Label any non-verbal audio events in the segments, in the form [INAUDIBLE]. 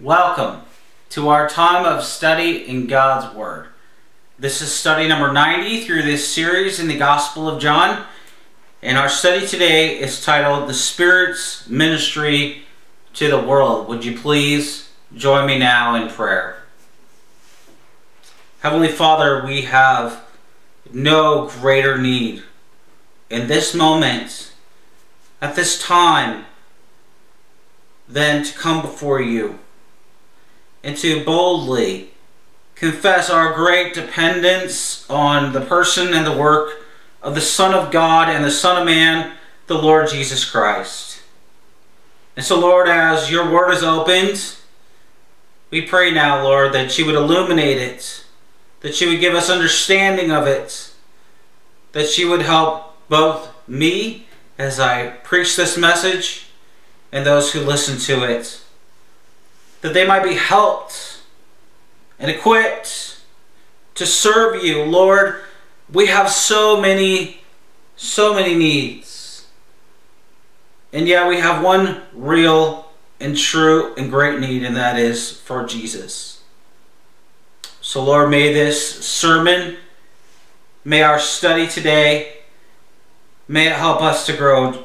Welcome to our time of study in God's Word. This is study number 90 through this series in the Gospel of John. And our study today is titled The Spirit's Ministry to the World. Would you please join me now in prayer? Heavenly Father, we have no greater need in this moment, at this time, than to come before you and to boldly confess our great dependence on the person and the work of the Son of God and the Son of Man, the Lord Jesus Christ. And so, Lord, as your word is opened, we pray now, Lord, that you would illuminate it, that you would give us understanding of it, that you would help both me as I preach this message and those who listen to it that they might be helped and equipped to serve you. Lord, we have so many, so many needs. And yet we have one real and true and great need, and that is for Jesus. So, Lord, may this sermon, may our study today, may it help us to grow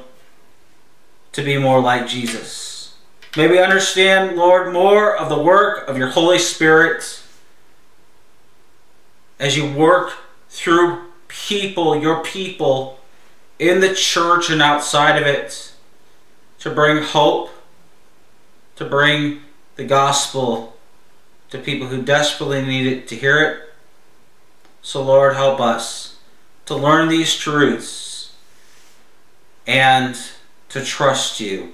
to be more like Jesus. May we understand, Lord, more of the work of your Holy Spirit as you work through people, your people, in the church and outside of it, to bring hope, to bring the gospel to people who desperately need it to hear it. So, Lord, help us to learn these truths and to trust you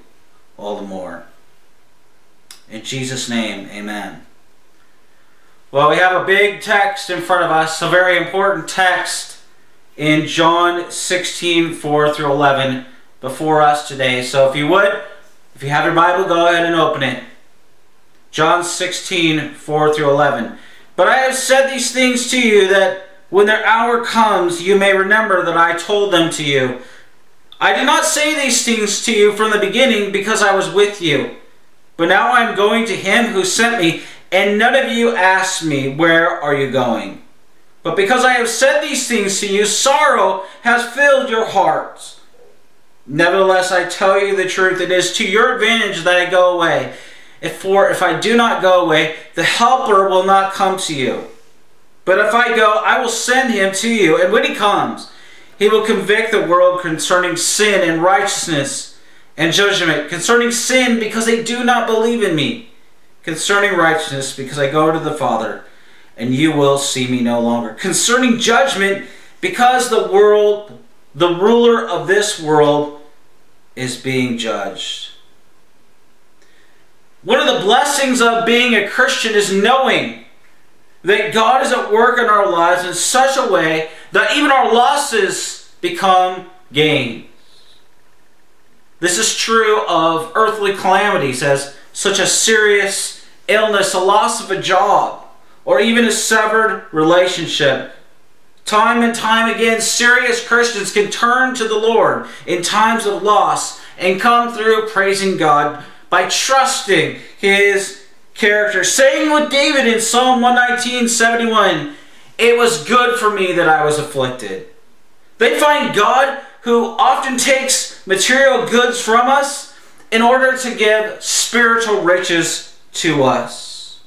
all the more. In Jesus' name, amen. Well, we have a big text in front of us, a very important text in John 16, 4 through 11 before us today. So if you would, if you have your Bible, go ahead and open it. John 16, 4 through 11. But I have said these things to you that when their hour comes, you may remember that I told them to you. I did not say these things to you from the beginning because I was with you. But now I am going to him who sent me, and none of you asked me, Where are you going? But because I have said these things to you, sorrow has filled your hearts. Nevertheless, I tell you the truth, it is to your advantage that I go away. If for if I do not go away, the Helper will not come to you. But if I go, I will send him to you, and when he comes, he will convict the world concerning sin and righteousness and judgment, concerning sin, because they do not believe in me, concerning righteousness, because I go to the Father, and you will see me no longer, concerning judgment, because the world, the ruler of this world, is being judged. One of the blessings of being a Christian is knowing that God is at work in our lives in such a way that even our losses become gain. This is true of earthly calamities as such as serious illness, a loss of a job, or even a severed relationship. Time and time again, serious Christians can turn to the Lord in times of loss and come through praising God by trusting His character. Saying with David in Psalm 119, 71, It was good for me that I was afflicted. They find God who often takes material goods from us in order to give spiritual riches to us.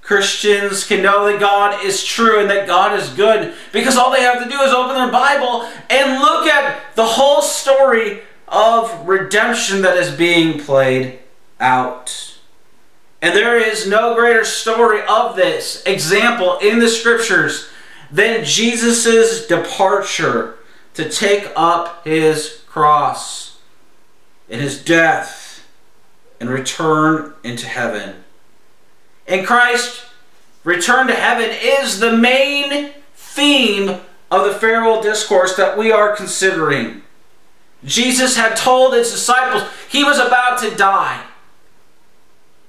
Christians can know that God is true and that God is good because all they have to do is open their Bible and look at the whole story of redemption that is being played out. And there is no greater story of this example in the scriptures than Jesus' departure to take up his cross in his death and return into heaven. And Christ return to heaven is the main theme of the farewell discourse that we are considering. Jesus had told his disciples he was about to die.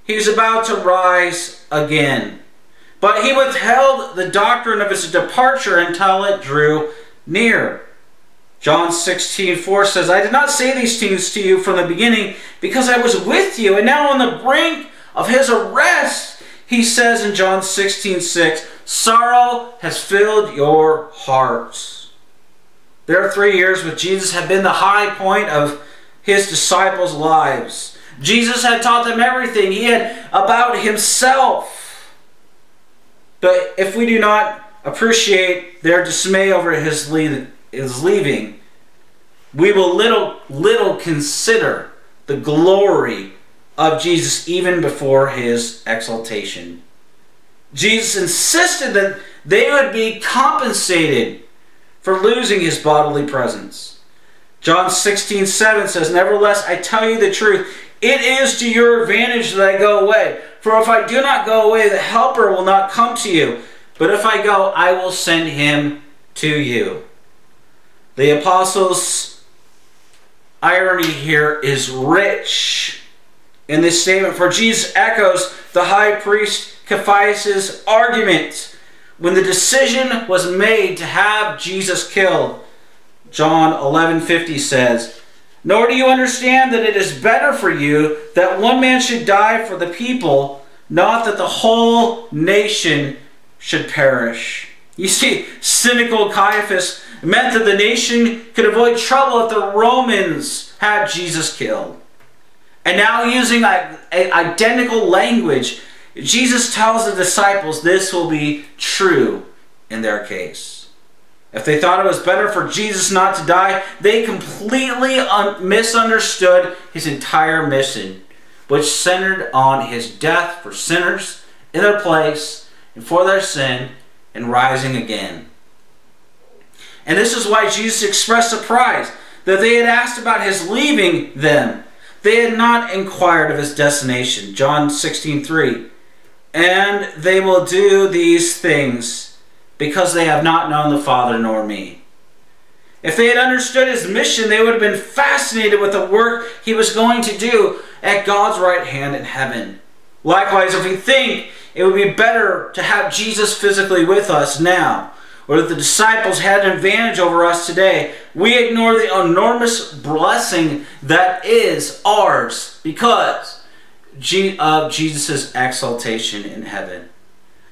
He was about to rise again. But he withheld the doctrine of his departure until it drew near. John 16, 4 says, I did not say these things to you from the beginning because I was with you, and now on the brink of his arrest, he says in John 16 6, sorrow has filled your hearts. Their three years with Jesus had been the high point of his disciples' lives. Jesus had taught them everything he had about himself. But if we do not appreciate their dismay over his, his leaving, we will little little consider the glory of Jesus even before his exaltation. Jesus insisted that they would be compensated for losing his bodily presence. John 16, 7 says, Nevertheless, I tell you the truth. It is to your advantage that I go away. For if I do not go away, the Helper will not come to you. But if I go, I will send him to you. The apostles' irony here is rich in this statement, for Jesus echoes the high priest Caiaphas' argument when the decision was made to have Jesus killed. John 11:50 says, "Nor do you understand that it is better for you that one man should die for the people, not that the whole nation should perish." You see, cynical Caiaphas meant that the nation could avoid trouble if the Romans had Jesus killed. And now, using identical language, Jesus tells the disciples this will be true in their case. If they thought it was better for Jesus not to die, they completely misunderstood his entire mission, which centered on his death for sinners in their place and for their sin and rising again. And this is why Jesus expressed surprise that they had asked about his leaving them they had not inquired of his destination. John 16 3. And they will do these things because they have not known the Father nor me. If they had understood his mission, they would have been fascinated with the work he was going to do at God's right hand in heaven. Likewise, if we think it would be better to have Jesus physically with us now, or that the disciples had an advantage over us today, we ignore the enormous blessing that is ours because of Jesus' exaltation in heaven.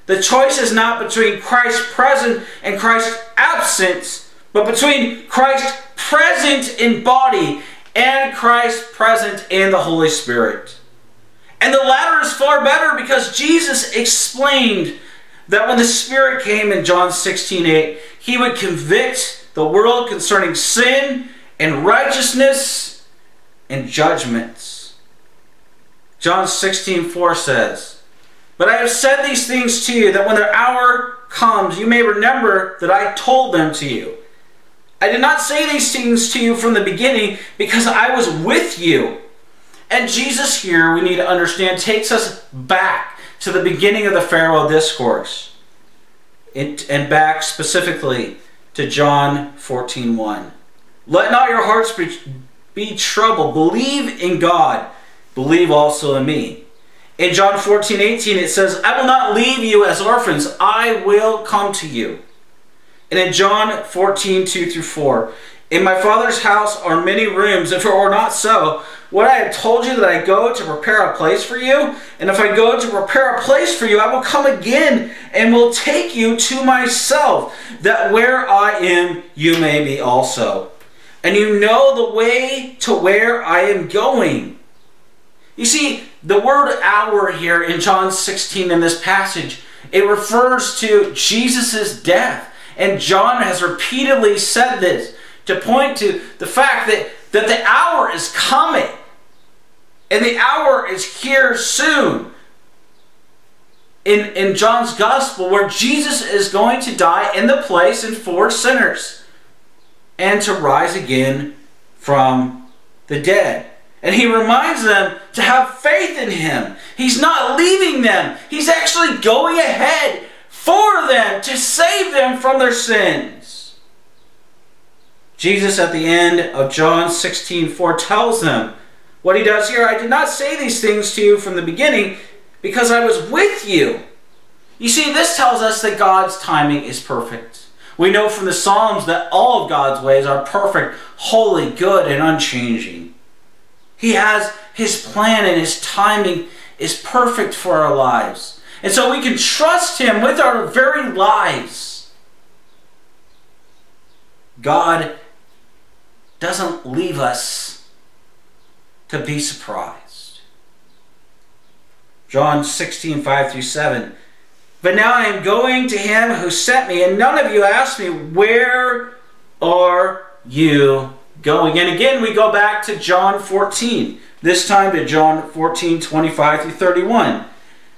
The choice is not between Christ present and Christ absence, but between Christ present in body and Christ present in the Holy Spirit. And the latter is far better because Jesus explained that when the Spirit came in John 16 8, he would convict the world concerning sin and righteousness and judgments. John 16 4 says, But I have said these things to you that when their hour comes, you may remember that I told them to you. I did not say these things to you from the beginning because I was with you. And Jesus here, we need to understand, takes us back to the beginning of the farewell discourse it, and back specifically to John 14 1. Let not your hearts be, be troubled. Believe in God. Believe also in me. In John 14 18, it says, I will not leave you as orphans, I will come to you. And in John 14 2 through 4, in my Father's house are many rooms. If it were not so, what I have told you that I go to prepare a place for you? And if I go to prepare a place for you, I will come again and will take you to myself, that where I am, you may be also. And you know the way to where I am going. You see, the word hour here in John 16 in this passage, it refers to Jesus' death. And John has repeatedly said this to point to the fact that, that the hour is coming and the hour is here soon. In, in John's Gospel, where Jesus is going to die in the place and for sinners and to rise again from the dead. And he reminds them to have faith in him. He's not leaving them, he's actually going ahead for them to save them from their sins. Jesus, at the end of John 16 foretells them what he does here, I did not say these things to you from the beginning because I was with you. You see, this tells us that God's timing is perfect. We know from the Psalms that all of God's ways are perfect, holy, good, and unchanging. He has his plan and his timing is perfect for our lives. And so we can trust Him with our very lives. God doesn't leave us to be surprised. John 16, 5 through 7. But now I am going to him who sent me, and none of you asked me, Where are you going? And again, we go back to John 14, this time to John 14, 25 through 31,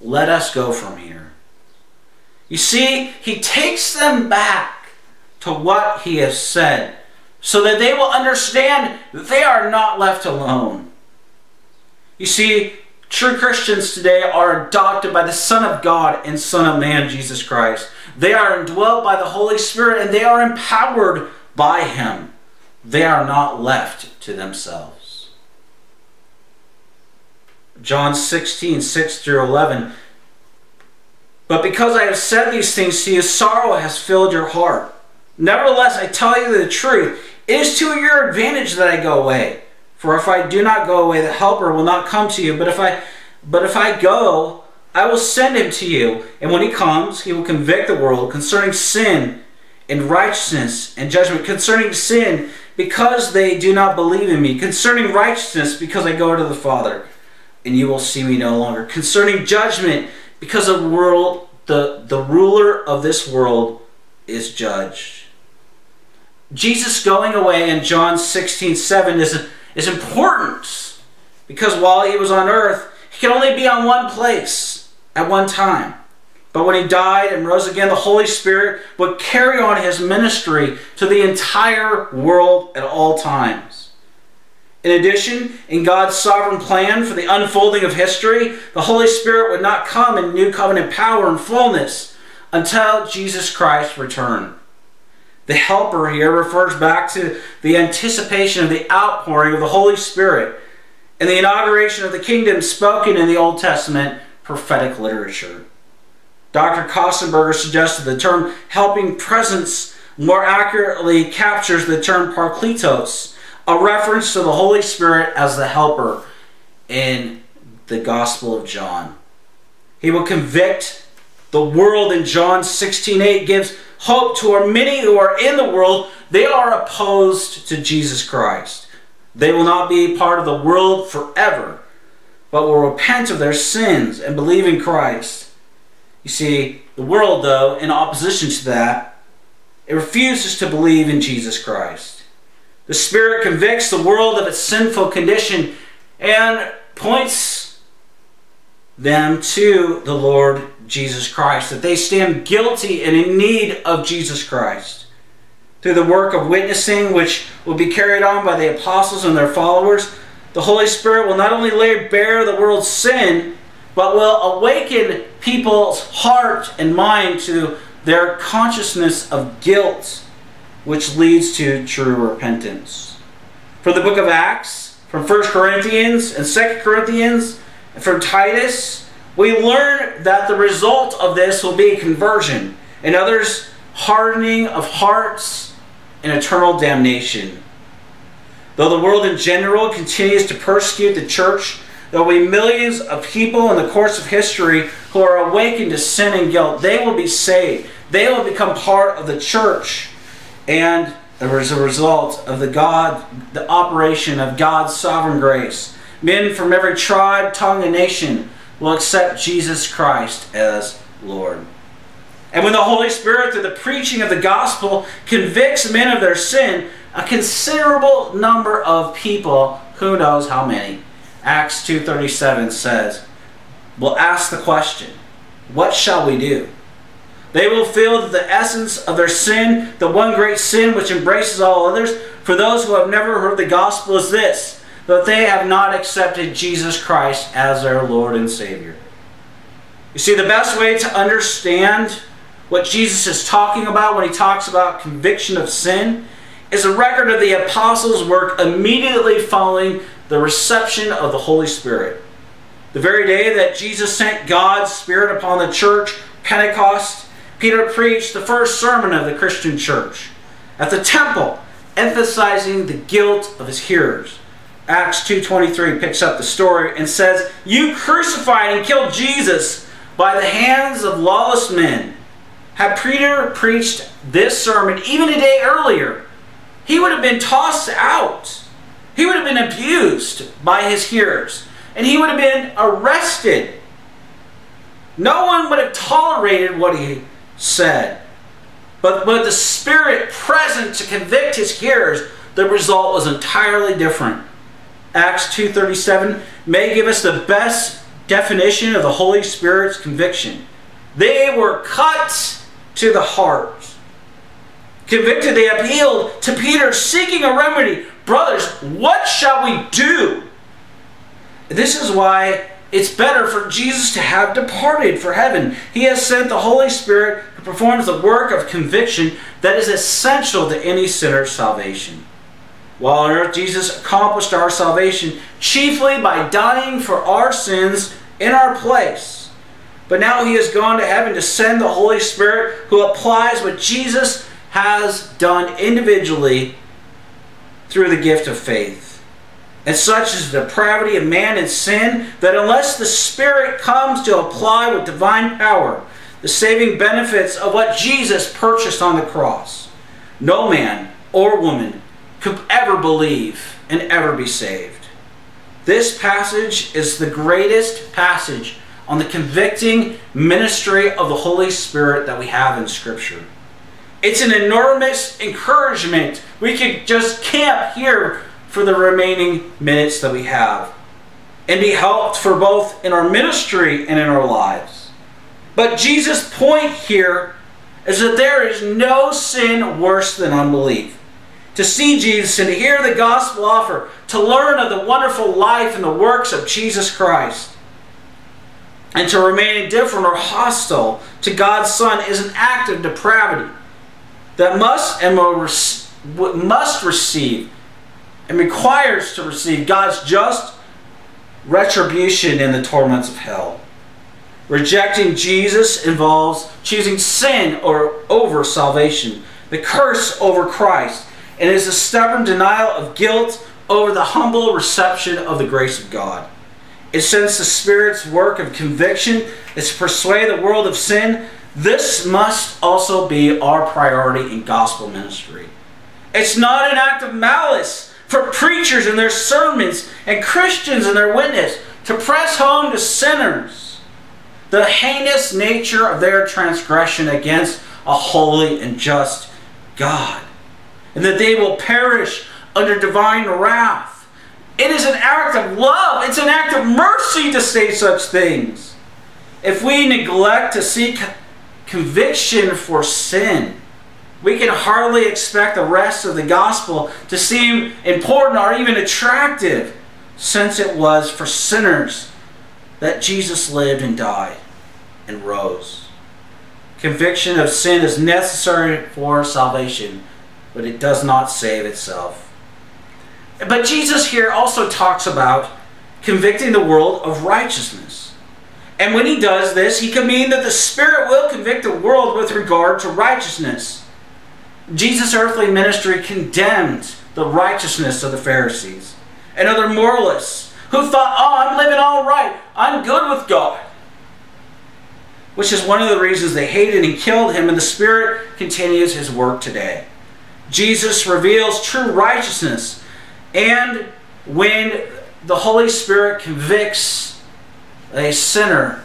let us go from here. You see, he takes them back to what he has said, so that they will understand that they are not left alone. You see, True Christians today are adopted by the Son of God and Son of Man, Jesus Christ. They are indwelt by the Holy Spirit and they are empowered by Him. They are not left to themselves. John 16, 6 through 11. But because I have said these things to you, sorrow has filled your heart. Nevertheless, I tell you the truth. It is to your advantage that I go away. For if I do not go away, the helper will not come to you. But if I but if I go, I will send him to you. And when he comes, he will convict the world concerning sin and righteousness and judgment. Concerning sin, because they do not believe in me. Concerning righteousness, because I go to the Father, and you will see me no longer. Concerning judgment, because the world, the, the ruler of this world is judged. Jesus going away in John 16, 7 is is important because while he was on earth, he could only be on one place at one time. But when he died and rose again, the Holy Spirit would carry on his ministry to the entire world at all times. In addition, in God's sovereign plan for the unfolding of history, the Holy Spirit would not come in new covenant power and fullness until Jesus Christ returned. The helper here refers back to the anticipation of the outpouring of the Holy Spirit and the inauguration of the kingdom spoken in the Old Testament prophetic literature. Dr. Kostenberger suggested the term helping presence more accurately captures the term parakletos, a reference to the Holy Spirit as the helper in the Gospel of John. He will convict the world in John 16:8 gives hope to our many who are in the world. They are opposed to Jesus Christ. They will not be part of the world forever, but will repent of their sins and believe in Christ. You see, the world, though, in opposition to that, it refuses to believe in Jesus Christ. The Spirit convicts the world of its sinful condition and points them to the Lord Jesus Christ, that they stand guilty and in need of Jesus Christ. Through the work of witnessing, which will be carried on by the apostles and their followers, the Holy Spirit will not only lay bare the world's sin, but will awaken people's heart and mind to their consciousness of guilt, which leads to true repentance. From the book of Acts, from 1 Corinthians and 2 Corinthians, and from Titus, we learn that the result of this will be conversion, and others hardening of hearts and eternal damnation. Though the world in general continues to persecute the church, there will be millions of people in the course of history who are awakened to sin and guilt. They will be saved. They will become part of the church. And as a result of the God, the operation of God's sovereign grace, men from every tribe, tongue, and nation will accept Jesus Christ as Lord. And when the Holy Spirit, through the preaching of the gospel, convicts men of their sin, a considerable number of people, who knows how many, Acts 2.37 says, will ask the question, what shall we do? They will feel that the essence of their sin, the one great sin which embraces all others, for those who have never heard the gospel is this, that they have not accepted Jesus Christ as their Lord and Savior. You see, the best way to understand what Jesus is talking about when he talks about conviction of sin is a record of the apostles' work immediately following the reception of the Holy Spirit. The very day that Jesus sent God's Spirit upon the church, Pentecost, Peter preached the first sermon of the Christian church at the temple, emphasizing the guilt of his hearers. Acts 2.23 picks up the story and says, You crucified and killed Jesus by the hands of lawless men. Had Peter preached this sermon even a day earlier, he would have been tossed out. He would have been abused by his hearers. And he would have been arrested. No one would have tolerated what he said. But with the Spirit present to convict his hearers, the result was entirely different. Acts 2.37 may give us the best definition of the Holy Spirit's conviction. They were cut to the heart. Convicted, they appealed to Peter, seeking a remedy. Brothers, what shall we do? This is why it's better for Jesus to have departed for heaven. He has sent the Holy Spirit who performs the work of conviction that is essential to any sinner's salvation. While on earth, Jesus accomplished our salvation chiefly by dying for our sins in our place. But now he has gone to heaven to send the Holy Spirit who applies what Jesus has done individually through the gift of faith. And such is the depravity of man and sin that unless the Spirit comes to apply with divine power the saving benefits of what Jesus purchased on the cross, no man or woman could ever believe and ever be saved. This passage is the greatest passage on the convicting ministry of the Holy Spirit that we have in Scripture. It's an enormous encouragement. We could just camp here for the remaining minutes that we have and be helped for both in our ministry and in our lives. But Jesus' point here is that there is no sin worse than unbelief. To see Jesus and to hear the gospel offer, to learn of the wonderful life and the works of Jesus Christ, and to remain indifferent or hostile to God's Son is an act of depravity that must and must receive and requires to receive God's just retribution in the torments of hell. Rejecting Jesus involves choosing sin or over salvation, the curse over Christ, and is a stubborn denial of guilt over the humble reception of the grace of God. And since the Spirit's work of conviction is to persuade the world of sin, this must also be our priority in gospel ministry. It's not an act of malice for preachers and their sermons and Christians and their witness to press home to sinners the heinous nature of their transgression against a holy and just God, and that they will perish under divine wrath. It is an act of love, it's an act of mercy to say such things. If we neglect to seek conviction for sin, we can hardly expect the rest of the gospel to seem important or even attractive since it was for sinners that Jesus lived and died and rose. Conviction of sin is necessary for salvation, but it does not save itself. But Jesus here also talks about convicting the world of righteousness. And when he does this, he can mean that the Spirit will convict the world with regard to righteousness. Jesus' earthly ministry condemned the righteousness of the Pharisees and other moralists who thought, oh, I'm living all right. I'm good with God. Which is one of the reasons they hated and killed him, and the Spirit continues his work today. Jesus reveals true righteousness, and when the Holy Spirit convicts a sinner,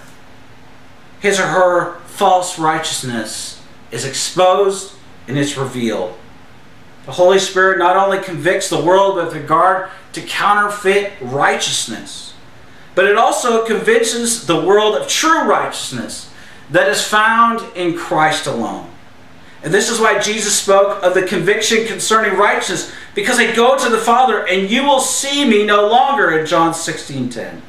his or her false righteousness is exposed and it's revealed. The Holy Spirit not only convicts the world with regard to counterfeit righteousness, but it also convinces the world of true righteousness that is found in Christ alone. And this is why Jesus spoke of the conviction concerning righteousness, because I go to the Father and you will see me no longer in John 16 10.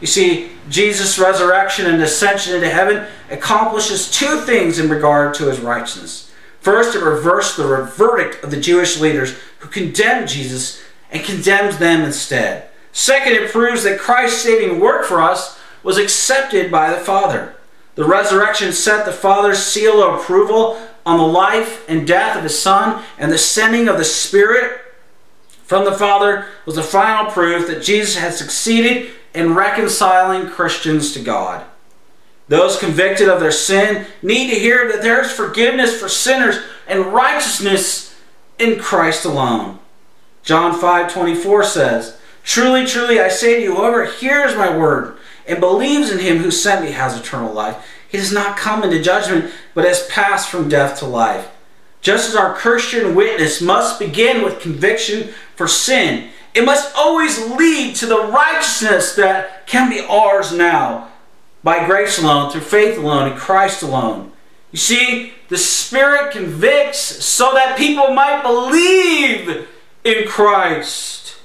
You see, Jesus' resurrection and ascension into heaven accomplishes two things in regard to his righteousness. First, it reversed the verdict of the Jewish leaders who condemned Jesus and condemned them instead. Second, it proves that Christ's saving work for us was accepted by the Father. The resurrection set the Father's seal of approval on the life and death of his Son, and the sending of the Spirit from the Father was the final proof that Jesus had succeeded in reconciling Christians to God. Those convicted of their sin need to hear that there is forgiveness for sinners and righteousness in Christ alone. John 5 24 says, Truly, truly, I say to you, whoever hears my word and believes in him who sent me has eternal life. He does not come into judgment, but has passed from death to life. Just as our Christian witness must begin with conviction for sin, it must always lead to the righteousness that can be ours now by grace alone, through faith alone, in Christ alone. You see, the Spirit convicts so that people might believe in Christ.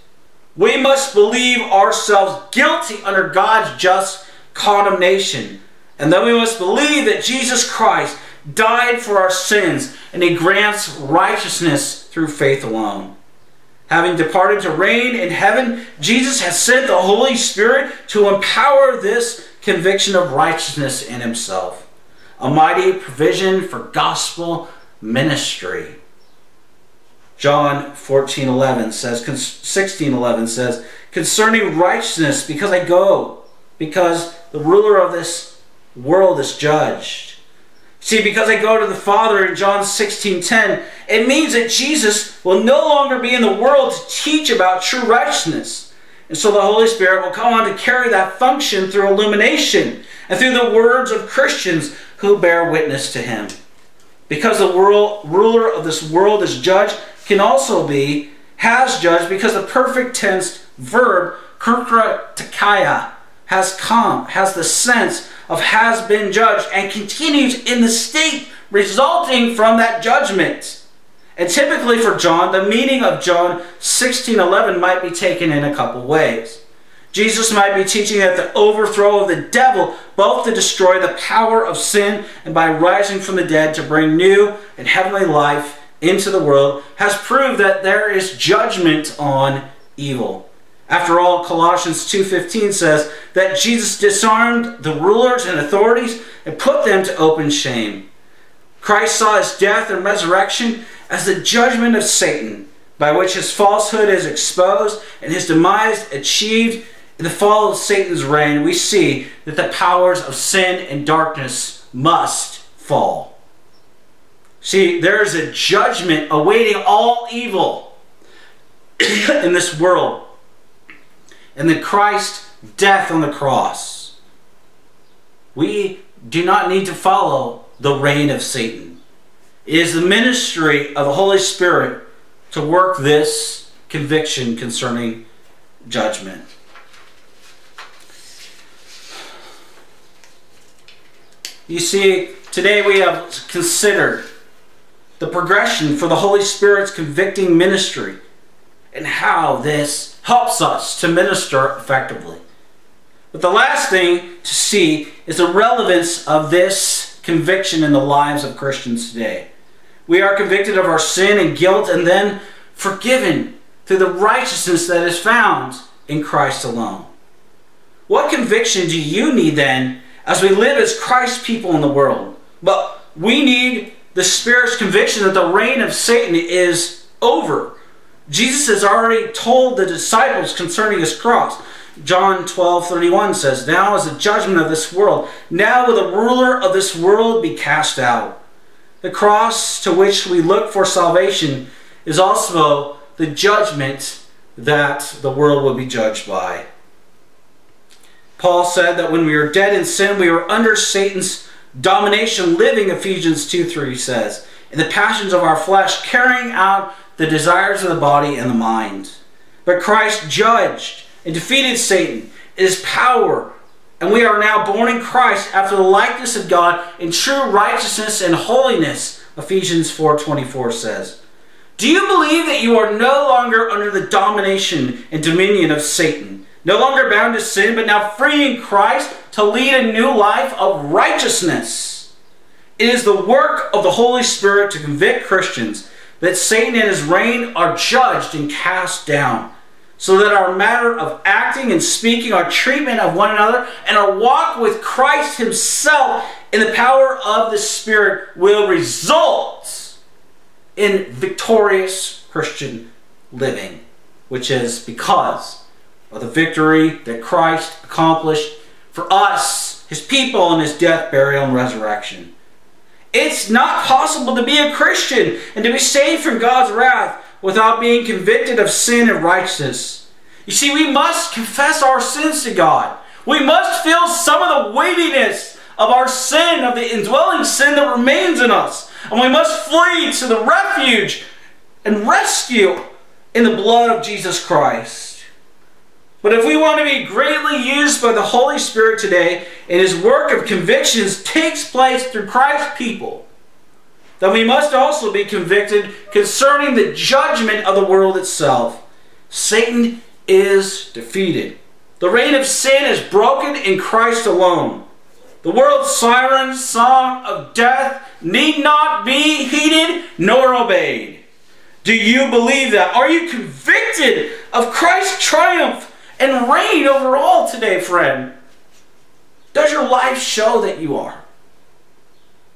We must believe ourselves guilty under God's just condemnation. And then we must believe that Jesus Christ died for our sins and he grants righteousness through faith alone. Having departed to reign in heaven, Jesus has sent the Holy Spirit to empower this conviction of righteousness in himself. A mighty provision for gospel ministry. John 14:11 says 16:11 says concerning righteousness because I go because the ruler of this world is judged. See, because I go to the Father in John 16:10, it means that Jesus will no longer be in the world to teach about true righteousness. And so the Holy Spirit will come on to carry that function through illumination and through the words of Christians who bear witness to him. Because the world, ruler of this world is judged, can also be has judged because the perfect tense verb takaya has come, has the sense of has been judged and continues in the state resulting from that judgment. And typically for John, the meaning of John 16:11 might be taken in a couple ways. Jesus might be teaching that the overthrow of the devil, both to destroy the power of sin and by rising from the dead to bring new and heavenly life into the world, has proved that there is judgment on evil. After all, Colossians 2.15 says that Jesus disarmed the rulers and authorities and put them to open shame. Christ saw his death and resurrection as the judgment of Satan, by which his falsehood is exposed and his demise achieved in the fall of Satan's reign. We see that the powers of sin and darkness must fall. See, there is a judgment awaiting all evil [CLEARS THROAT] in this world and then Christ's death on the cross. We do not need to follow the reign of Satan. It is the ministry of the Holy Spirit to work this conviction concerning judgment. You see, today we have considered the progression for the Holy Spirit's convicting ministry and how this helps us to minister effectively. But the last thing to see is the relevance of this conviction in the lives of Christians today. We are convicted of our sin and guilt and then forgiven through the righteousness that is found in Christ alone. What conviction do you need then as we live as Christ's people in the world? But we need the Spirit's conviction that the reign of Satan is over Jesus has already told the disciples concerning his cross. John 12, 31 says, Now is the judgment of this world. Now will the ruler of this world be cast out. The cross to which we look for salvation is also the judgment that the world will be judged by. Paul said that when we were dead in sin, we were under Satan's domination, living, Ephesians 2 3 says, in the passions of our flesh, carrying out the desires of the body and the mind. But Christ judged and defeated Satan, his power, and we are now born in Christ after the likeness of God in true righteousness and holiness, Ephesians 4.24 says. Do you believe that you are no longer under the domination and dominion of Satan, no longer bound to sin, but now free in Christ to lead a new life of righteousness? It is the work of the Holy Spirit to convict Christians that Satan and his reign are judged and cast down so that our matter of acting and speaking, our treatment of one another, and our walk with Christ Himself in the power of the Spirit will result in victorious Christian living, which is because of the victory that Christ accomplished for us, His people, in His death, burial, and resurrection. It's not possible to be a Christian and to be saved from God's wrath without being convicted of sin and righteousness. You see, we must confess our sins to God. We must feel some of the weightiness of our sin, of the indwelling sin that remains in us. And we must flee to the refuge and rescue in the blood of Jesus Christ. But if we want to be greatly used by the Holy Spirit today, and His work of convictions takes place through Christ's people, that we must also be convicted concerning the judgment of the world itself. Satan is defeated. The reign of sin is broken in Christ alone. The world's siren song of death need not be heeded nor obeyed. Do you believe that? Are you convicted of Christ's triumph and reign over all today, friend? Does your life show that you are?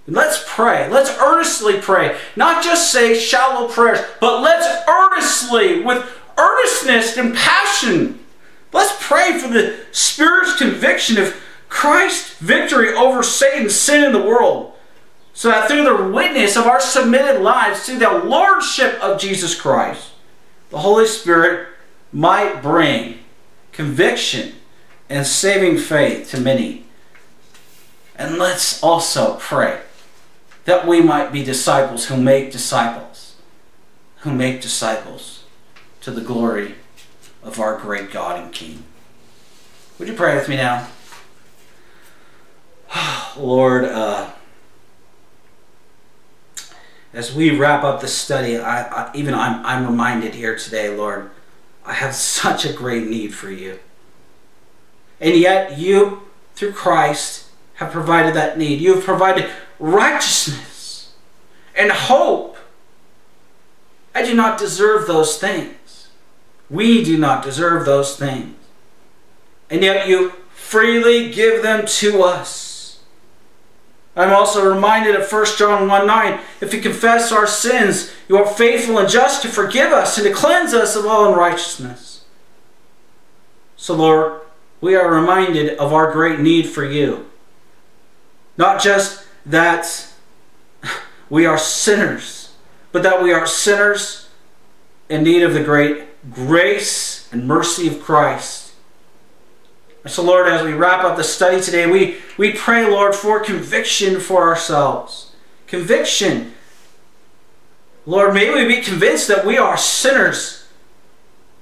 Let's pray. Let's earnestly pray. Not just say shallow prayers, but let's earnestly, with earnestness and passion, let's pray for the Spirit's conviction of Christ's victory over Satan's sin in the world. So that through the witness of our submitted lives to the Lordship of Jesus Christ, the Holy Spirit might bring conviction and saving faith to many. And let's also pray that we might be disciples who make disciples, who make disciples to the glory of our great God and King. Would you pray with me now? [SIGHS] Lord, uh, as we wrap up the study, I, I, even I'm, I'm reminded here today, Lord, I have [LAUGHS] such a great need for you. And yet, you, through Christ, have provided that need. You have provided righteousness and hope. I do not deserve those things. We do not deserve those things. And yet you freely give them to us. I'm also reminded of 1 John 1 9. If we confess our sins, you are faithful and just to forgive us and to cleanse us of all unrighteousness. So, Lord, we are reminded of our great need for you. Not just that we are sinners, but that we are sinners in need of the great grace and mercy of Christ. And so, Lord, as we wrap up the study today, we, we pray, Lord, for conviction for ourselves. Conviction. Lord, may we be convinced that we are sinners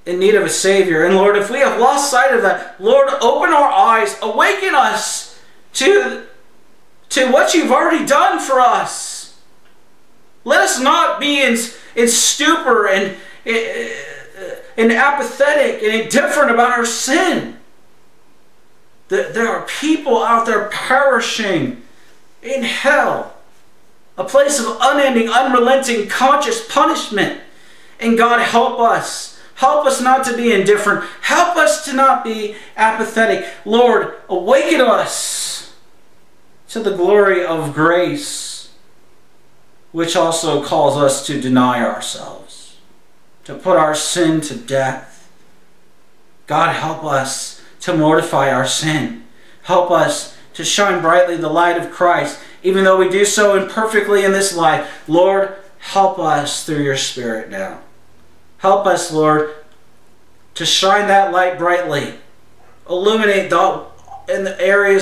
in need of a Savior. And Lord, if we have lost sight of that, Lord, open our eyes, awaken us to to what you've already done for us. Let us not be in, in stupor and, eh, eh, and apathetic and indifferent about our sin. There are people out there perishing in hell, a place of unending, unrelenting, conscious punishment. And God, help us. Help us not to be indifferent. Help us to not be apathetic. Lord, awaken us to the glory of grace, which also calls us to deny ourselves, to put our sin to death. God, help us to mortify our sin. Help us to shine brightly the light of Christ, even though we do so imperfectly in this life. Lord, help us through your Spirit now. Help us, Lord, to shine that light brightly. Illuminate the in the areas